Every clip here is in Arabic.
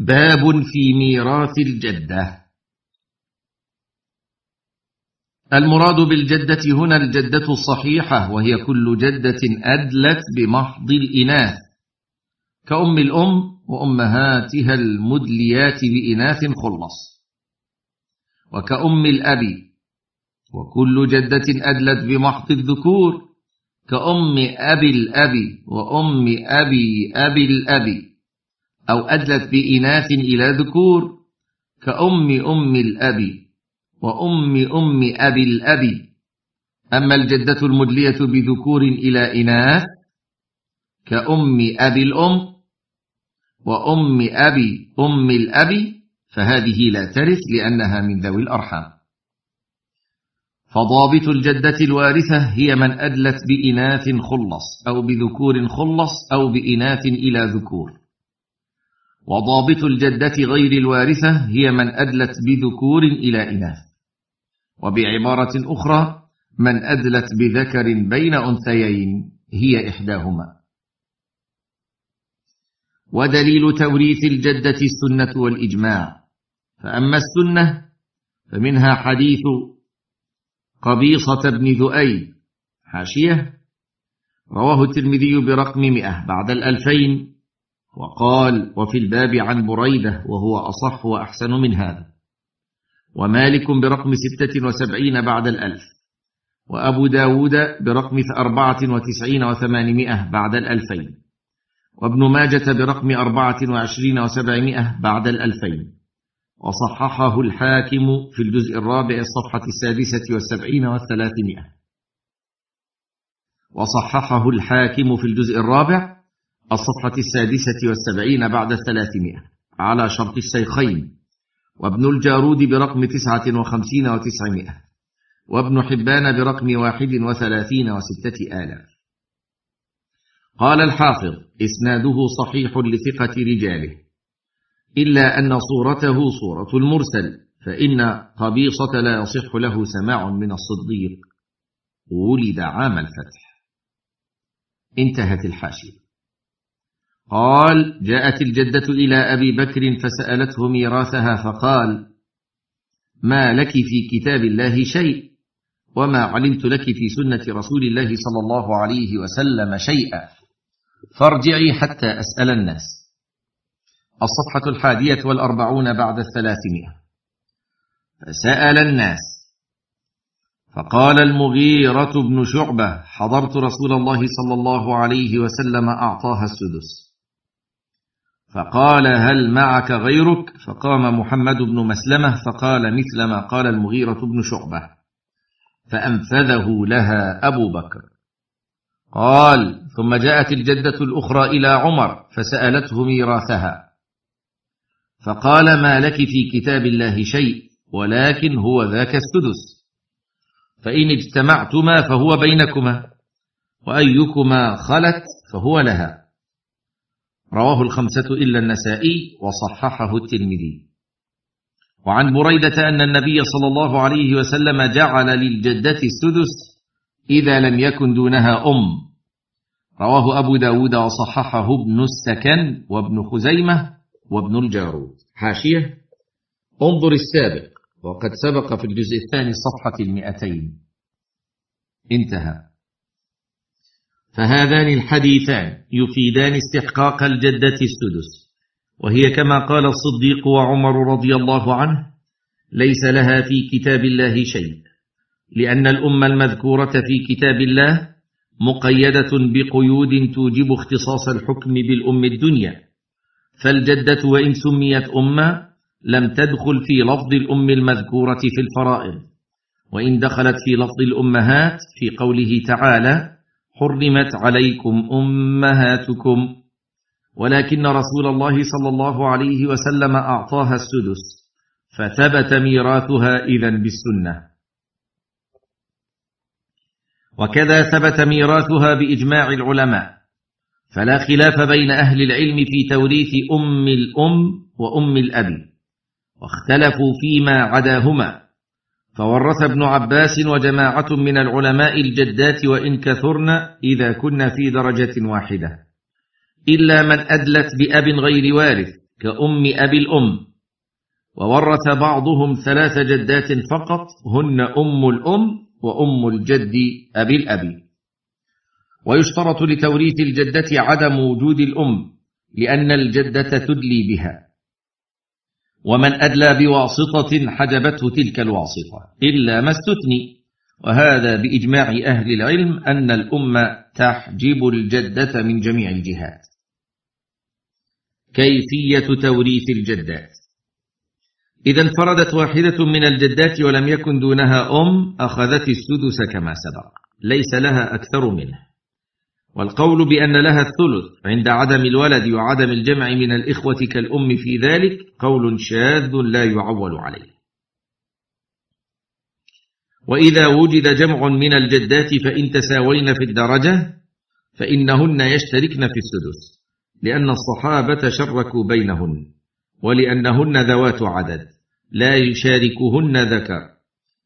باب في ميراث الجدة. المراد بالجدة هنا الجدة الصحيحة وهي كل جدة أدلت بمحض الإناث. كأم الأم وأمهاتها المدليات بإناث خلص. وكأم الأب وكل جدة أدلت بمحض الذكور. كأم أبي الأب وأم أبي أبي الأب. أو أدلت بإناث إلى ذكور كأم أم الأب وأم أم أبي الأب. أما الجدة المدلية بذكور إلى إناث كأم أبي الأم وأم أبي أم الأب فهذه لا ترث لأنها من ذوي الأرحام. فضابط الجدة الوارثة هي من أدلت بإناث خلص أو بذكور خلص أو بإناث إلى ذكور. وضابط الجدة غير الوارثة هي من أدلت بذكور إلى إناث. وبعبارة أخرى من أدلت بذكر بين أنثيين هي إحداهما. ودليل توريث الجدة السنة والإجماع. فأما السنة فمنها حديث قبيصة بن ذؤي حاشية رواه الترمذي برقم مئة بعد الألفين. وقال وفي الباب عن بريدة وهو أصح وأحسن من هذا. ومالك برقم ستة وسبعين بعد الألف. وأبو داود برقم أربعة وتسعين وثمانمائة بعد الألفين. وابن ماجة برقم أربعة وعشرين وسبعمائة بعد الألفين. وصححه الحاكم في الجزء الرابع الصفحة السادسة والسبعين والثلاثمائة. وصححه الحاكم في الجزء الرابع الصفحة السادسة والسبعين بعد الثلاثمائة على شرط الشيخين وابن الجارود برقم تسعة وخمسين وتسعمائة وابن حبان برقم واحد وثلاثين وستة آلاف. قال الحافظ إسناده صحيح لثقة رجاله. إلا أن صورته صورة المرسل فإن قبيصة لا يصح له سماع من الصديق. ولد عام الفتح. انتهت الحاشية. قال جاءت الجدة إلى أبي بكر فسألته ميراثها فقال ما لك في كتاب الله شيء؟ وما علمت لك في سنة رسول الله صلى الله عليه وسلم شيئا؟ فارجعي حتى أسأل الناس. الصفحة الحادية والأربعون بعد الثلاثمائة. فسأل الناس. فقال المغيرة بن شعبة حضرت رسول الله صلى الله عليه وسلم أعطاها السدس. فقال هل معك غيرك؟ فقام محمد بن مسلمة فقال مثل ما قال المغيرة بن شعبة فأنفذه لها أبو بكر. قال ثم جاءت الجدة الأخرى إلى عمر فسألته ميراثها. فقال ما لك في كتاب الله شيء ولكن هو ذاك السدس. فإن اجتمعتما فهو بينكما وأيكما خلت فهو لها. رواه الخمسة إلا النسائي وصححه الترمذي. وعن بريدة أن النبي صلى الله عليه وسلم جعل للجدة السدس إذا لم يكن دونها أم. رواه أبو داود وصححه ابن السكن وابن خزيمة وابن الجارود. حاشية. انظر السابق وقد سبق في الجزء الثاني صفحة المئتين. انتهى. فهذان الحديثان يفيدان استحقاق الجدة السدس. وهي كما قال الصديق وعمر رضي الله عنه ليس لها في كتاب الله شيء لأن الأمة المذكورة في كتاب الله مقيدة بقيود توجب اختصاص الحكم بالأم الدنيا. فالجدة وإن سميت أمة لم تدخل في لفظ الأم المذكورة في الفرائض وإن دخلت في لفظ الأمهات في قوله تعالى حرمت عليكم أمهاتكم ولكن رسول الله صلى الله عليه وسلم أعطاها السدس فثبت ميراثها إذا بالسنة. وكذا ثبت ميراثها بإجماع العلماء فلا خلاف بين أهل العلم في توريث أم الأم وأم الاب واختلفوا فيما عداهما. فورث ابن عباس وجماعة من العلماء الجدات وإن كثرن إذا كن في درجة واحدة. إلا من أدلت بأب غير وارث كأم أبي الأم. وورث بعضهم ثلاث جدات فقط هن أم الأم وأم الجد أبي الأبي ويشترط لتوريث الجدة عدم وجود الأم لأن الجدة تدلي بها. ومن أدلى بواسطة حجبته تلك الواسطة إلا ما استثني. وهذا بإجماع أهل العلم أن الأمة تحجب الجدة من جميع الجهات. كيفية توريث الجدات؟ إذا انفردت واحدة من الجدات ولم يكن دونها أم أخذت السدس كما سبق ليس لها أكثر منه والقول بأن لها الثلث عند عدم الولد وعدم الجمع من الإخوة كالأم في ذلك قول شاذ لا يعول عليه. وإذا وجد جمع من الجدات فإن تساوين في الدرجة فإنهن يشتركن في السدس لأن الصحابة شركوا بينهن ولأنهن ذوات عدد لا يشاركهن ذكر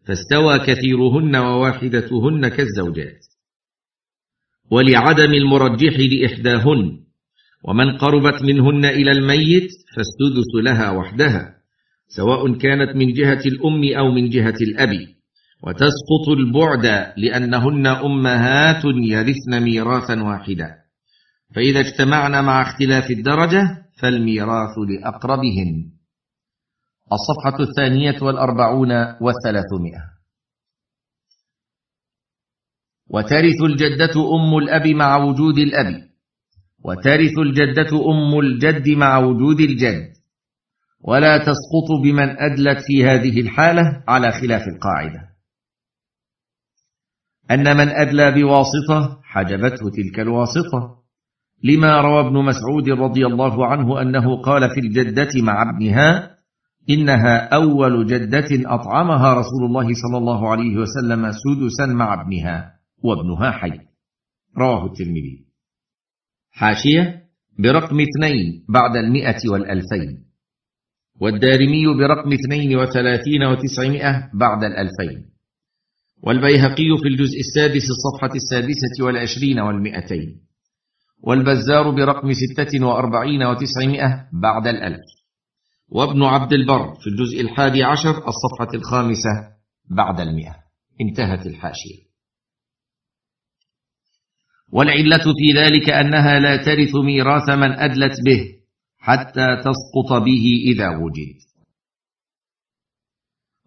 فاستوى كثيرهن وواحدتهن كالزوجات. ولعدم المرجح لإحداهن. ومن قربت منهن إلى الميت فالسدس لها وحدها سواء كانت من جهة الأم أو من جهة الأب. وتسقط البعد لأنهن أمهات يرثن ميراثا واحدا. فإذا اجتمعن مع اختلاف الدرجة فالميراث لأقربهن. الصفحة الثانية والأربعون والثلاثمائة. وترث الجدة أم الأب مع وجود الأب. وترث الجدة أم الجد مع وجود الجد. ولا تسقط بمن أدلت في هذه الحالة على خلاف القاعدة. أن من أدلى بواسطة حجبته تلك الواسطة. لما روى ابن مسعود رضي الله عنه أنه قال في الجدة مع ابنها إنها أول جدة أطعمها رسول الله صلى الله عليه وسلم سدسا مع ابنها. وابنها حي. رواه الترمذي. حاشية برقم اثنين بعد المئة والألفين. والدارمي برقم اثنين وثلاثين وتسعمائة بعد الألفين. والبيهقي في الجزء السادس الصفحة السادسة والعشرين والمئتين. والبزار برقم ستة وأربعين وتسعمائة بعد الألف. وابن عبد البر في الجزء الحادي عشر الصفحة الخامسة بعد المئة. انتهت الحاشية. والعلة في ذلك أنها لا ترث ميراث من أدلت به حتى تسقط به إذا وجد.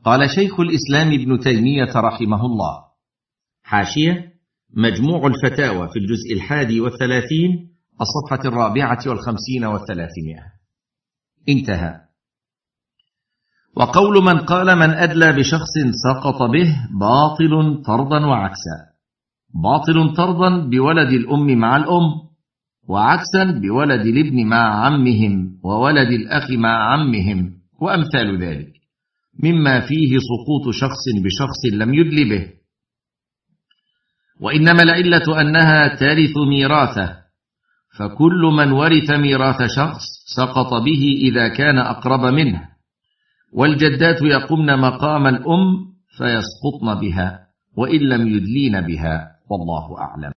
قال شيخ الإسلام ابن تيمية رحمه الله حاشية مجموع الفتاوى في الجزء الحادي والثلاثين الصفحة الرابعة والخمسين والثلاثمائة. انتهى. وقول من قال من أدلى بشخص سقط به باطل طردا وعكسا. باطل طردا بولد الأم مع الأم وعكسا بولد الابن مع عمهم وولد الأخ مع عمهم وأمثال ذلك. مما فيه سقوط شخص بشخص لم يدل به. وإنما العلة أنها ترث ميراثة فكل من ورث ميراث شخص سقط به إذا كان أقرب منه. والجدات يقمن مقام الأم فيسقطن بها وإن لم يدلين بها. والله أعلم.